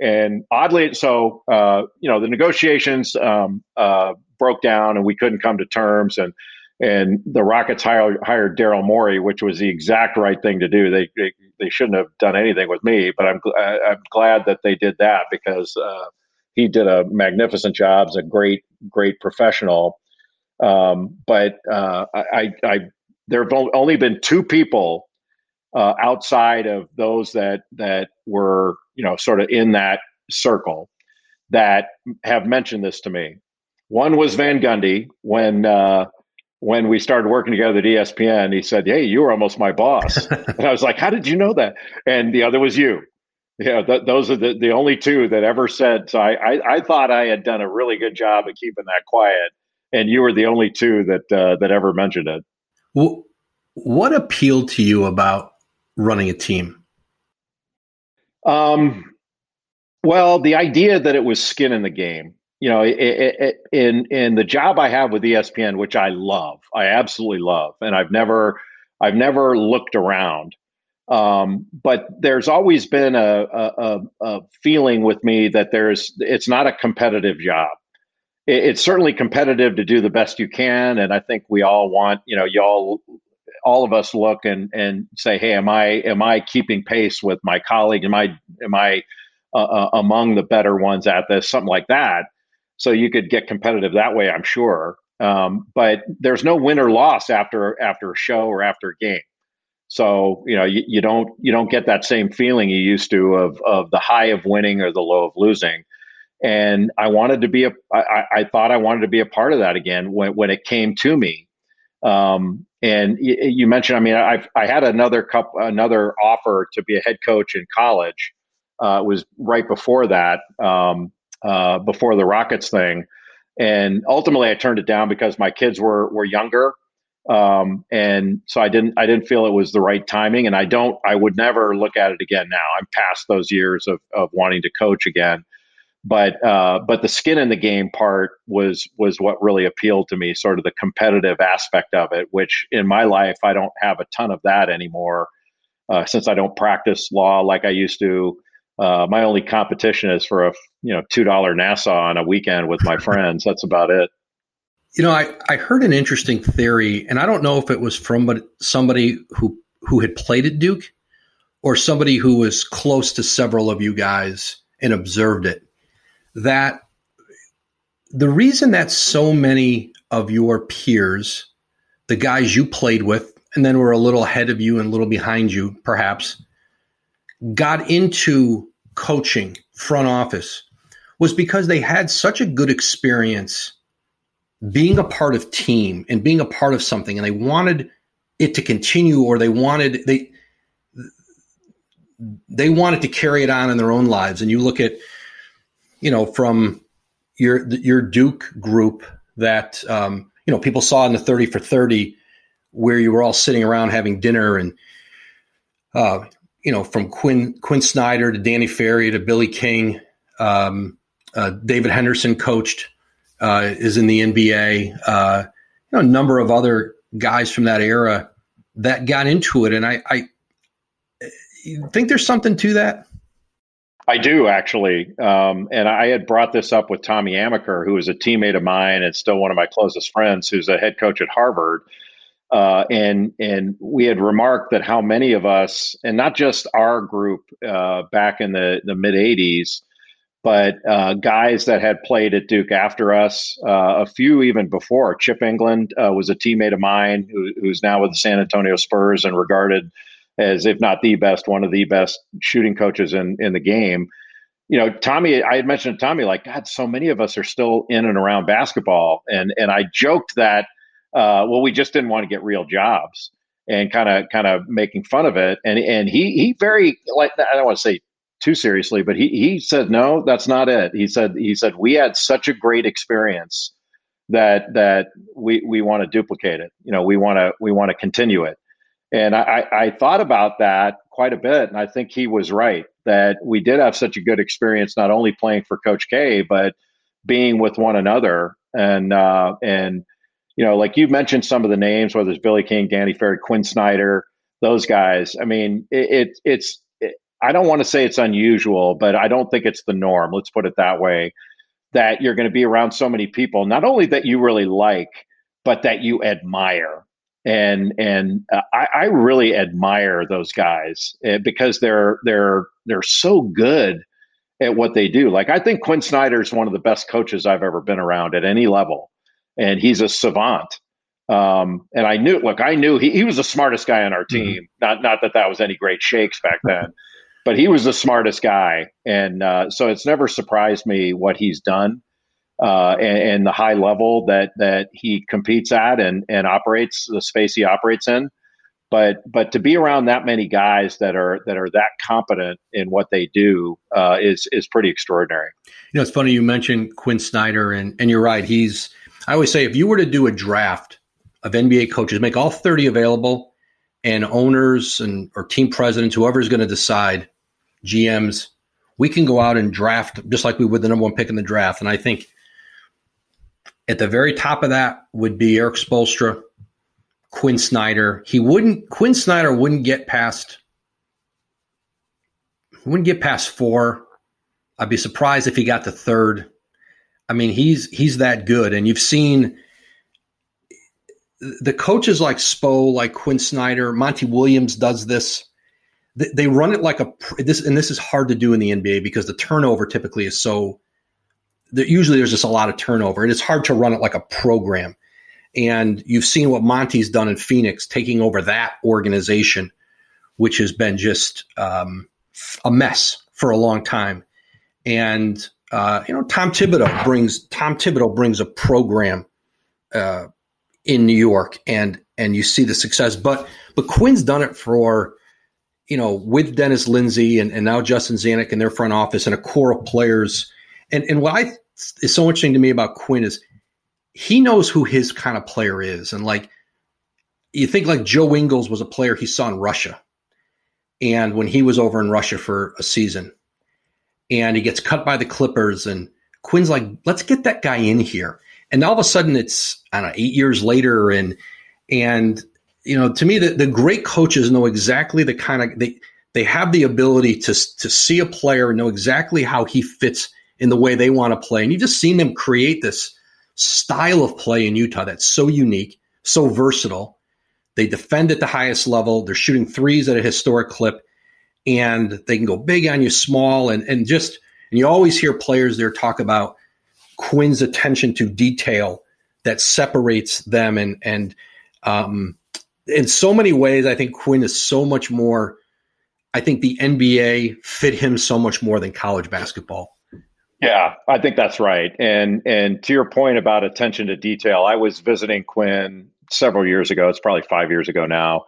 and oddly, so uh, you know, the negotiations um, uh, broke down, and we couldn't come to terms. And and the Rockets hired, hired Daryl Morey, which was the exact right thing to do. They, they, they shouldn't have done anything with me, but I'm I'm glad that they did that because uh, he did a magnificent job. He's a great great professional. Um, but uh, I, I there have only been two people uh, outside of those that that were you know sort of in that circle that have mentioned this to me. One was Van Gundy when uh, when we started working together at ESPN, he said, "Hey, you were almost my boss," and I was like, "How did you know that?" And the other was you. Yeah, th- those are the, the only two that ever said. So I, I, I thought I had done a really good job of keeping that quiet, and you were the only two that uh, that ever mentioned it. Well, what appealed to you about running a team? Um, well, the idea that it was skin in the game you know, it, it, in in the job I have with ESPN, which I love, I absolutely love, and I've never I've never looked around. Um, but there's always been a, a, a, feeling with me that there's it's not a competitive job. It, it's certainly competitive to do the best you can, and I think we all want you know y'all all of us look and and say, hey, am I am I keeping pace with my colleague? Am I am I uh, uh among the better ones at this? Something like that. So you could get competitive that way, I'm sure. Um, but there's no win or loss after after a show or after a game. So you know you, you don't you don't get that same feeling you used to of of the high of winning or the low of losing. And I wanted to be a I, I thought I wanted to be a part of that again when when it came to me. Um, and you, you mentioned, I mean, I I had another cup another offer to be a head coach in college. Uh, was right before that. Um, uh, before the Rockets thing, and ultimately I turned it down because my kids were were younger, um, and so I didn't I didn't feel it was the right timing, and I don't I would never look at it again now. I'm past those years of of wanting to coach again, but uh, but the skin in the game part was was what really appealed to me, sort of the competitive aspect of it, which in my life I don't have a ton of that anymore. Uh, since I don't practice law like I used to, uh, my only competition is for a you know two dollar Nassau on a weekend with my friends. That's about it. You know, I, I heard an interesting theory, and I don't know if it was from somebody who who had played at Duke or somebody who was close to several of you guys and observed it. That the reason that so many of your peers, the guys you played with, and then were a little ahead of you and a little behind you, perhaps, got into coaching front office was because they had such a good experience being a part of team and being a part of something and they wanted it to continue or they wanted they they wanted to carry it on in their own lives. And you look at you know from your your duke group that um, you know people saw in the 30 for 30 where you were all sitting around having dinner and uh, you know, from Quinn Quin Snyder to Danny Ferry to Billy King, um, uh, David Henderson coached, uh, is in the NBA. Uh, you know, a number of other guys from that era that got into it, and I, I think there's something to that. I do actually, um, and I had brought this up with Tommy Amaker, who is a teammate of mine and still one of my closest friends, who's a head coach at Harvard. Uh, and and we had remarked that how many of us, and not just our group uh, back in the, the mid '80s, but uh, guys that had played at Duke after us, uh, a few even before. Chip Engelland uh, was a teammate of mine who, who's now with the San Antonio Spurs and regarded as, if not the best, one of the best shooting coaches in in the game. You know, Tommy, I had mentioned to Tommy, like, God, so many of us are still in and around basketball, and and I joked that uh, well, we just didn't want to get real jobs and kind of kind of making fun of it. And and he he very like I don't want to say too seriously, but he he said no, that's not it. He said he said we had such a great experience that that we we want to duplicate it. You know, we want to we want to continue it. And I, I thought about that quite a bit, and I think he was right that we did have such a good experience, not only playing for Coach K, but being with one another. And uh, and you know, like you mentioned some of the names, whether it's Billy King, Danny Ferry, Quin Snyder, those guys. I mean, it, it it's it, I don't want to say it's unusual, but I don't think it's the norm. Let's put it that way. That you're going to be around so many people, not only that you really like, but that you admire and and uh, I, I, really admire those guys uh, because they're they're they're so good at what they do. Like I think Quin Snyder is one of the best coaches I've ever been around at any level, and he's a savant. Um, and I knew, look, I knew he, he was the smartest guy on our mm-hmm. team. Mm-hmm. Not not that that was any great shakes back then, but he was the smartest guy, and uh, so it's never surprised me what he's done uh, and, and, the high level that that he competes at and and operates the space he operates in. But but to be around that many guys that are that are that competent in what they do uh, is is pretty extraordinary. You know, it's funny you mentioned Quin Snyder, and and you're right. He's I always say if you were to do a draft of NBA coaches, make all 30 available, and owners and or team presidents, whoever's going to decide, GMs, we can go out and draft just like we would the number one pick in the draft. And I think at the very top of that would be Erik Spoelstra, Quin Snyder. He wouldn't Quin Snyder wouldn't get past wouldn't get past four. I'd be surprised if he got to third. I mean, he's he's that good, and you've seen the coaches like Spo, like Quin Snyder, Monty Williams does this. They run it like a this, and this is hard to do in the NBA because the turnover typically is so usually there's just a lot of turnover and it's hard to run it like a program. And you've seen what Monty's done in Phoenix, taking over that organization, which has been just um, a mess for a long time. And uh, you know, Tom Thibodeau brings Tom Thibodeau brings a program uh, in New York, and and you see the success. But but Quin's done it for you know with Dennis Lindsey and, and now Justin Zanik in their front office and a core of players and and what I is so interesting to me about Quin is he knows who his kind of player is, and like you think like Joe Ingles was a player he saw in Russia, and when he was over in Russia for a season, and he gets cut by the Clippers, and Quin's like, let's get that guy in here, and all of a sudden it's I don't know eight years later, and and you know to me the, the great coaches know exactly the kind of they they have the ability to to see a player and know exactly how he fits in the way they want to play. And you've just seen them create this style of play in Utah that's so unique, so versatile. They defend at the highest level. They're shooting threes at a historic clip, and they can go big on you, small, and and just and you always hear players there talk about Quin's attention to detail that separates them, and and um, in so many ways, I think Quin is so much more. I think the NBA fit him so much more than college basketball. Yeah, I think that's right. And and to your point about attention to detail, I was visiting Quin several years ago. It's probably five years ago now.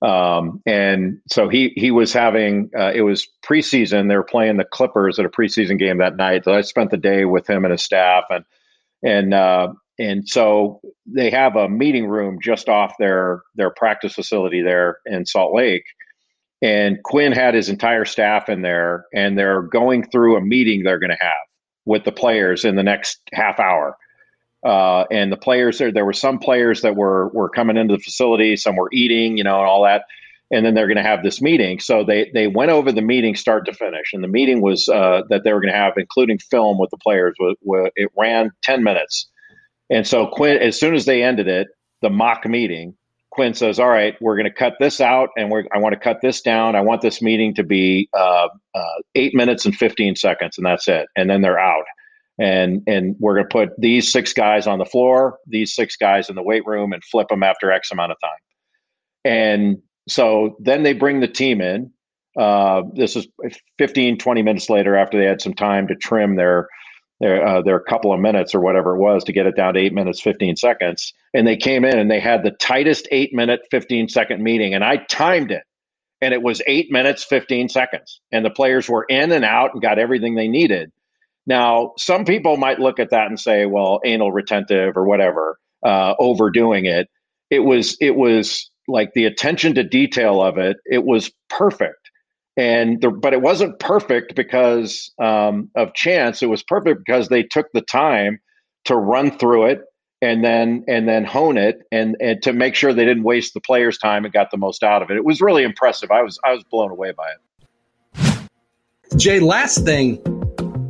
Um, and so he he was having uh, it was preseason. They were playing the Clippers at a preseason game that night. So I spent the day with him and his staff, and and uh, and so they have a meeting room just off their their practice facility there in Salt Lake. And Quin had his entire staff in there, and they're going through a meeting they're going to have with the players in the next half hour. Uh, and the players there, there were some players that were were coming into the facility, some were eating, you know, and all that. And then they're going to have this meeting. So they they went over the meeting start to finish, and the meeting was uh, that they were going to have, including film with the players. it ran ten minutes, and so Quin, as soon as they ended it, the mock meeting, Quin says, "All right, we're going to cut this out, and we're, I want to cut this down. I want this meeting to be uh, uh, eight minutes and fifteen seconds, and that's it. And then they're out. And and we're going to put these six guys on the floor, these six guys in the weight room, and flip them after X amount of time. And so then they bring the team in. Uh, this is 15, 20 minutes later after they had some time to trim their their uh, their couple of minutes or whatever it was to get it down to eight minutes fifteen seconds. And they came in and they had the tightest eight minute fifteen second meeting, and I timed it, and it was eight minutes fifteen seconds, and the players were in and out and got everything they needed. Now, some people might look at that and say, "Well, anal retentive or whatever, uh, overdoing it." It was it was like the attention to detail of it, it was perfect. And the, but it wasn't perfect because um, of chance. It was perfect because they took the time to run through it and then and then hone it and and to make sure they didn't waste the players' time and got the most out of it. It was really impressive. I was I was blown away by it. Jay, last thing,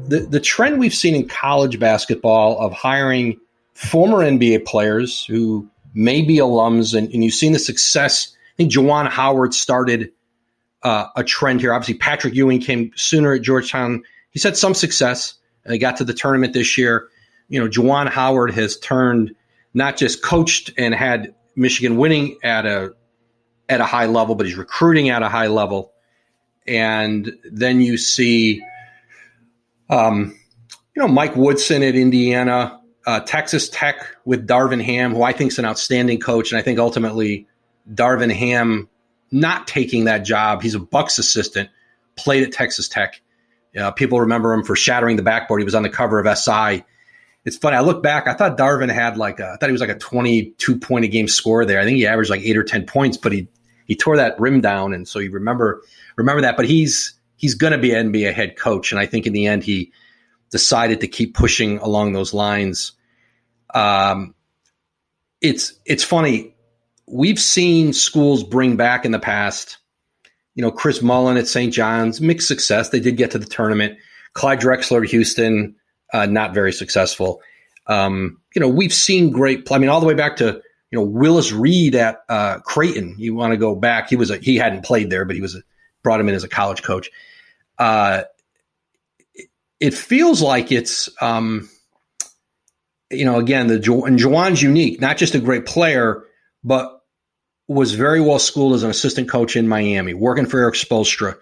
the the trend we've seen in college basketball of hiring former NBA players who may be alums, and, and you've seen the success. I think Juwan Howard started uh, a trend here. Obviously, Patrick Ewing came sooner at Georgetown. He's had some success. They got to the tournament this year you know, Juwan Howard has turned not just coached and had Michigan winning at a at a high level, but he's recruiting at a high level. And then you see, um, you know, Mike Woodson at Indiana, uh, Texas Tech with Darvin Ham, who I think is an outstanding coach, and I think ultimately Darvin Ham not taking that job. He's a Bucks assistant, played at Texas Tech. Uh, people remember him for shattering the backboard. He was on the cover of SI it's funny. I look back. I thought Darvin had like a, I thought he was like a 22 point a game score there. I think he averaged like eight or 10 points, but he, he tore that rim down. And so you remember, remember that, but he's, he's going to be an NBA head coach. And I think in the end, he decided to keep pushing along those lines. Um, it's, it's funny. We've seen schools bring back in the past, you know, Chris Mullin at St. John's, mixed success. They did get to the tournament. Clyde Drexler at Houston, uh, not very successful. Um, you know, we've seen great. I mean, all the way back to you know Willis Reed at uh, Creighton. You want to go back? He was a, he hadn't played there, but he was a, brought him in as a college coach. Uh, it feels like it's um, you know again the and Juwan's unique, not just a great player, but was very well schooled as an assistant coach in Miami, working for Erik Spoelstra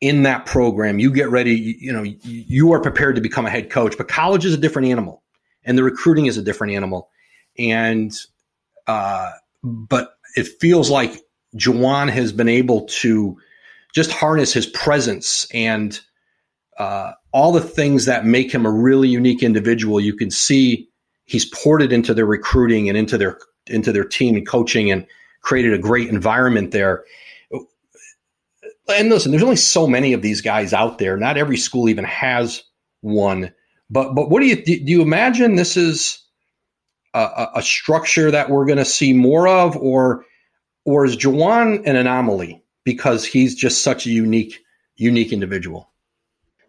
in that program, you get ready, you, you, know, you are prepared to become a head coach, but college is a different animal and the recruiting is a different animal. And, uh, but it feels like Juwan has been able to just harness his presence and, uh, all the things that make him a really unique individual. You can see he's ported into their recruiting and into their, into their team and coaching and created a great environment there and listen, there's only so many of these guys out there. Not every school even has one. But but what do you do? You imagine this is a, a structure that we're going to see more of, or or is Juwan an anomaly because he's just such a unique unique individual?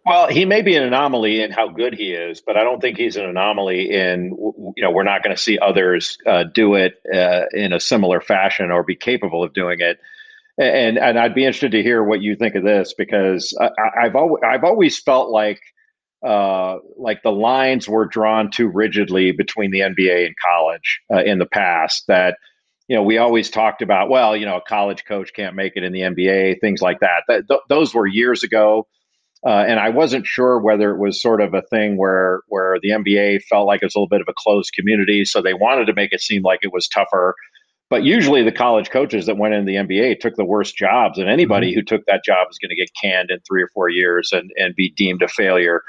Well, he may be an anomaly in how good he is, but I don't think he's an anomaly in you know we're not going to see others uh, do it uh, in a similar fashion or be capable of doing it and and I'd be interested to hear what you think of this because I, have always I've always felt like uh, like the lines were drawn too rigidly between the NBA and college uh, in the past. That you know we always talked about well you know a college coach can't make it in the NBA things like that. that th- those were years ago. Uh, and I wasn't sure whether it was sort of a thing where where the NBA felt like it was a little bit of a closed community, so they wanted to make it seem like it was tougher but usually, the college coaches that went into the NBA took the worst jobs, and anybody mm-hmm. who took that job is going to get canned in three or four years and, and be deemed a failure.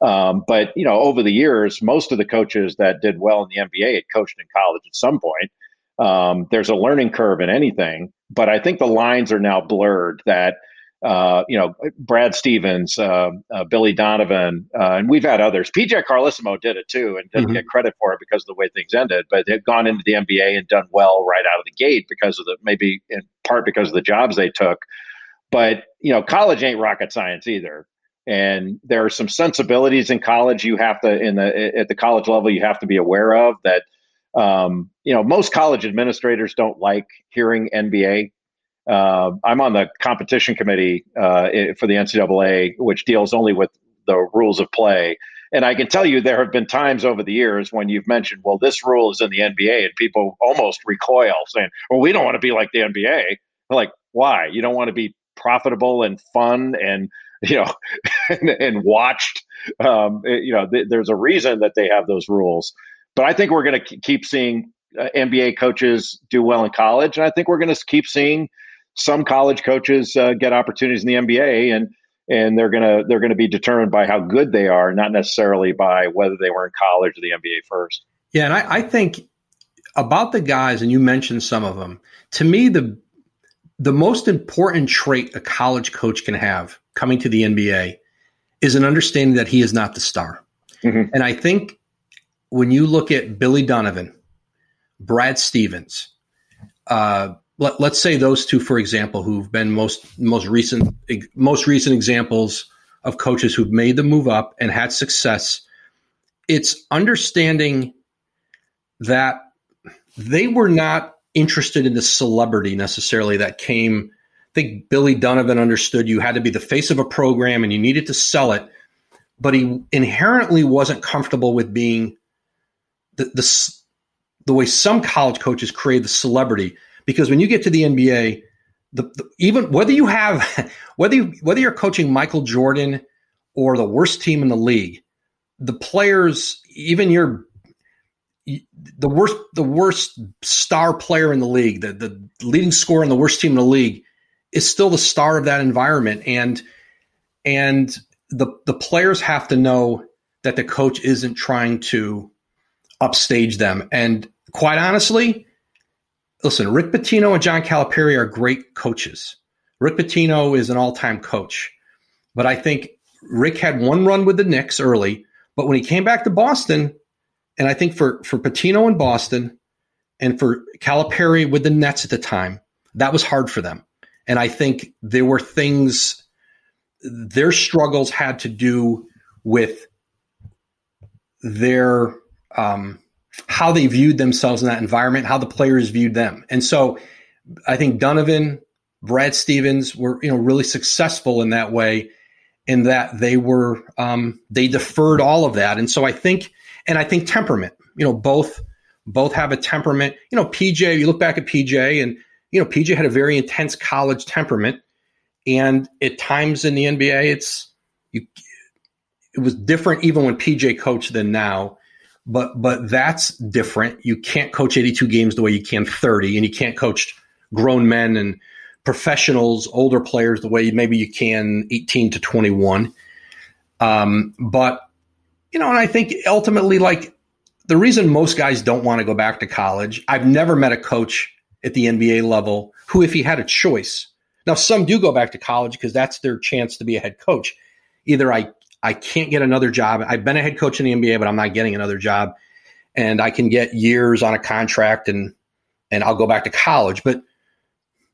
Um, but you know, over the years, most of the coaches that did well in the NBA had coached in college at some point. Um, there's a learning curve in anything, but I think the lines are now blurred. That uh, you know, Brad Stevens, uh, uh, Billy Donovan, uh, and we've had others. PJ Carlesimo did it too and didn't mm-hmm. get credit for it because of the way things ended, but they've gone into the NBA and done well right out of the gate because of the maybe in part because of the jobs they took. But you know, college ain't rocket science either. And there are some sensibilities in college you have to in the at the college level you have to be aware of that um, you know most college administrators don't like hearing NBA uh, I'm on the competition committee uh, for the NCAA, which deals only with the rules of play. And I can tell you there have been times over the years when you've mentioned, well, this rule is in the NBA, and people almost recoil, saying, well, we don't want to be like the NBA. They're like, why? You don't want to be profitable and fun and you know and, and watched um, you know th- there's a reason that they have those rules but i think we're going to keep seeing uh, nba coaches do well in college and i think we're going to keep seeing some college coaches uh, get opportunities in the NBA, and and they're gonna they're gonna be determined by how good they are, not necessarily by whether they were in college or the NBA first. Yeah, and I, I think about the guys, and you mentioned some of them. To me, the the most important trait a college coach can have coming to the NBA is an understanding that he is not the star. Mm-hmm. And I think when you look at Billy Donovan, Brad Stevens, uh, let, us say those two, for example, who've been most most recent most recent examples of coaches who've made the move up and had success. It's understanding that they were not interested in the celebrity necessarily that came. I think Billy Donovan understood you had to be the face of a program and you needed to sell it, but he inherently wasn't comfortable with being the the, the way some college coaches create the celebrity. Because when you get to the NBA, the, the, even whether you have whether you, whether you're coaching Michael Jordan or the worst team in the league, the players, even your the worst the worst star player in the league, the the leading scorer in the worst team in the league, is still the star of that environment, and and the the players have to know that the coach isn't trying to upstage them. And quite honestly, listen, Rick Pitino and John Calipari are great coaches. Rick Pitino is an all time coach, but I think Rick had one run with the Knicks early, but when he came back to Boston, and I think for for Pitino in Boston and for Calipari with the Nets at the time, that was hard for them. And I think there were things their struggles had to do with their um, how they viewed themselves in that environment, how the players viewed them. And so I think Donovan, Brad Stevens were you know really successful in that way in that they were um, they deferred all of that. And so I think and I think temperament, you know, both both have a temperament. You know, PJ, you look back at PJ and you know, PJ had a very intense college temperament. And at times in the NBA, it's you it was different even when PJ coached than now. But but that's different. You can't coach 82 games the way you can 30, and you can't coach grown men and professionals, older players the way maybe you can 18 to 21. Um, but you know, and I think ultimately, like the reason most guys don't want to go back to college, I've never met a coach at the NBA level who, if he had a choice, now some do go back to college because that's their chance to be a head coach. Either I I can't get another job. I've been a head coach in the NBA, but I'm not getting another job, and I can get years on a contract and and I'll go back to college. But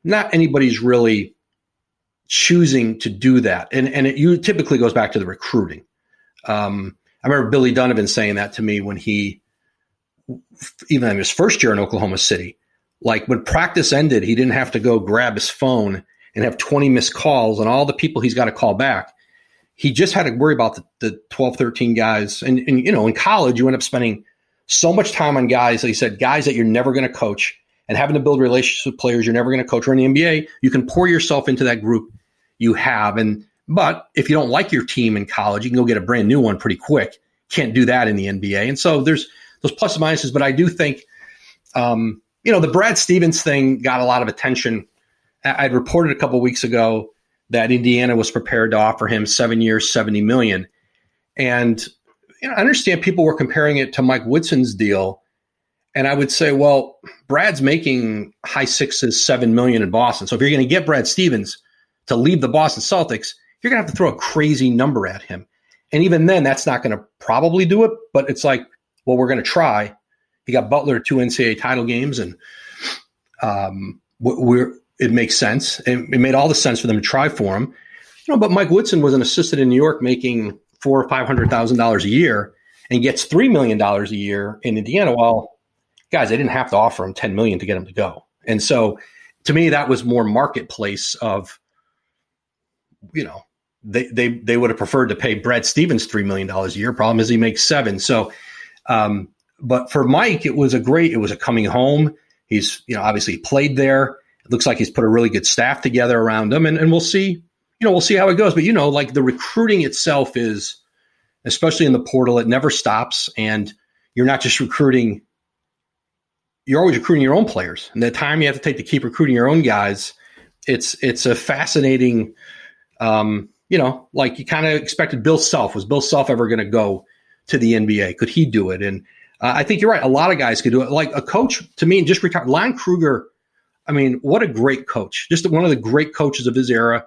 not anybody's really choosing to do that, and and it you typically goes back to the recruiting. Um, I remember Billy Donovan saying that to me when he, even in his first year in Oklahoma City, like when practice ended, he didn't have to go grab his phone and have 20 missed calls and all the people he's got to call back. He just had to worry about the, the 12, 13 guys. And, and, you know, in college, you end up spending so much time on guys, like he said, guys that you're never going to coach and having to build relationships with players you're never going to coach. Or in the NBA, you can pour yourself into that group you have. And but if you don't like your team in college, you can go get a brand new one pretty quick. Can't do that in the NBA. And so there's those plus and minuses. But I do think, um, you know, the Brad Stevens thing got a lot of attention. I'd reported a couple weeks ago that Indiana was prepared to offer him seven years, 70 million. And you know, I understand people were comparing it to Mike Woodson's deal. And I would say, well, Brad's making high sixes, seven million in Boston. So if you're going to get Brad Stevens to leave the Boston Celtics, you're going to have to throw a crazy number at him. And even then, that's not going to probably do it. But it's like, well, we're going to try. He got Butler two NCAA title games, and um, we're it makes sense. It, it made all the sense for them to try for him. You know, but Mike Woodson was an assistant in New York, making four or five hundred thousand dollars a year, and gets three million dollars a year in Indiana. Well, guys, they didn't have to offer him ten million to get him to go. And so, to me, that was more marketplace of, you know, they they they would have preferred to pay Brad Stevens three million dollars a year. Problem is he makes seven. So, um, but for Mike, it was a great. It was a coming home. He's you know obviously played there. Looks like he's put a really good staff together around him, and and we'll see. You know, we'll see how it goes. But you know, like the recruiting itself is, especially in the portal, it never stops, and you're not just recruiting. You're always recruiting your own players, and the time you have to take to keep recruiting your own guys, it's it's a fascinating. Um, you know, like you kind of expected Bill Self. Was Bill Self ever going to go to the NBA? Could he do it? And Uh, I think you're right. A lot of guys could do it. Like a coach to me, just retired. Lon Kruger. I mean, what a great coach! Just one of the great coaches of his era.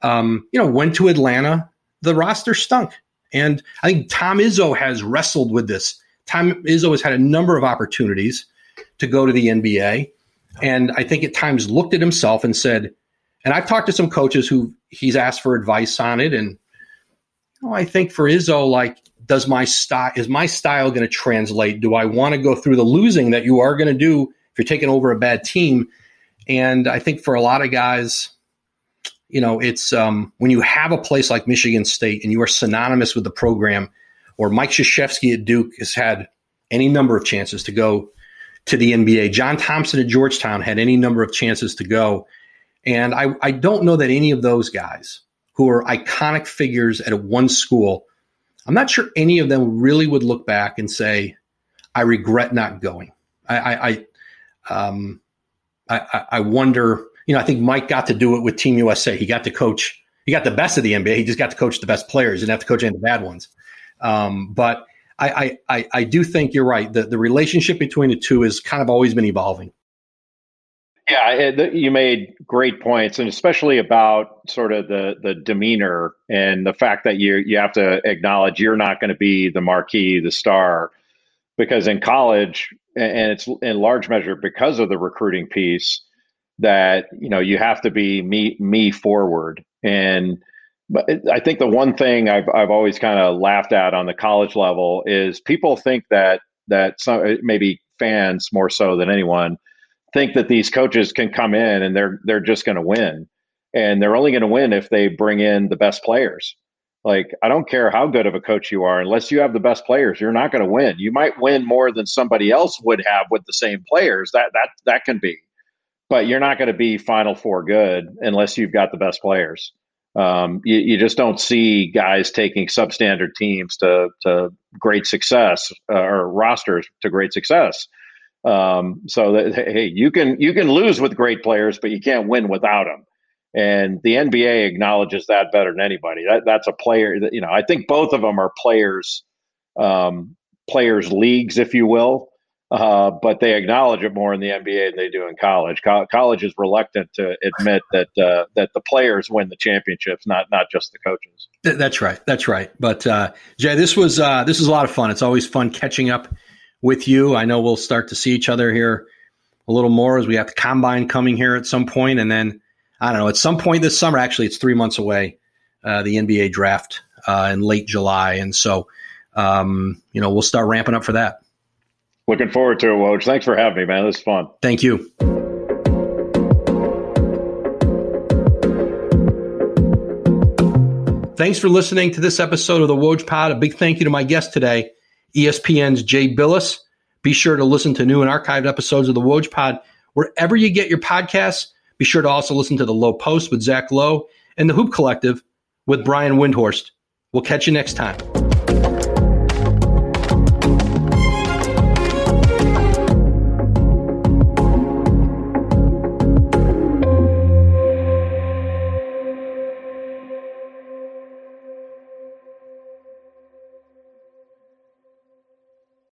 Um, you know, went to Atlanta. The roster stunk, and I think Tom Izzo has wrestled with this. Tom Izzo has had a number of opportunities to go to the NBA, and I think at times looked at himself and said, and I've talked to some coaches who he's asked for advice on it, and you know, I think for Izzo, like does my style is my style going to translate? Do I want to go through the losing that you are going to do if you're taking over a bad team? And I think for a lot of guys, you know, it's um, when you have a place like Michigan State and you are synonymous with the program, or Mike Krzyzewski at Duke has had any number of chances to go to the NBA. John Thompson at Georgetown had any number of chances to go. And I, I don't know that any of those guys who are iconic figures at one school I'm not sure any of them really would look back and say, "I regret not going." I, I, I, um, I, I wonder. You know, I think Mike got to do it with Team USA. He got to coach. He got the best of the NBA. He just got to coach the best players. He didn't have to coach any of the bad ones. Um, but I, I, I do think you're right. The the relationship between the two has kind of always been evolving. Yeah, you made great points, and especially about sort of the the demeanor and the fact that you you have to acknowledge you're not going to be the marquee, the star, because in college, and it's in large measure because of the recruiting piece that you know you have to be me me forward and but I think the one thing I've I've always kind of laughed at on the college level is people think that that some maybe fans more so than anyone think that these coaches can come in and they're they're just going to win, and they're only going to win if they bring in the best players. Like I don't care how good of a coach you are, unless you have the best players, you're not going to win. You might win more than somebody else would have with the same players. That that that can be, but you're not going to be Final Four good unless you've got the best players. Um, you, you, just don't see guys taking substandard teams to to great success uh, or rosters to great success. Um, so that hey, you can you can lose with great players, but you can't win without them. And the NBA acknowledges that better than anybody. That that's a player that you know. I think both of them are players, um, players leagues, if you will. Uh, but they acknowledge it more in the NBA than they do in college. Co- college is reluctant to admit that uh, that the players win the championships, not not just the coaches. That's right. That's right. But uh, Jay, this was uh, this was a lot of fun. It's always fun catching up with you. I know we'll start to see each other here a little more as we have the combine coming here at some point, and then I don't know at some point this summer. Actually, it's three months away. Uh, the NBA draft uh, in late July, and so um, you know we'll start ramping up for that. Looking forward to it, Woj. Thanks for having me, man. This is fun. Thank you. Thanks for listening to this episode of the Woj Pod. A big thank you to my guest today, ESPN's Jay Bilas. Be sure to listen to new and archived episodes of the Woj Pod wherever you get your podcasts. Be sure to also listen to the Low Post with Zach Lowe and the Hoop Collective with Brian Windhorst. We'll catch you next time.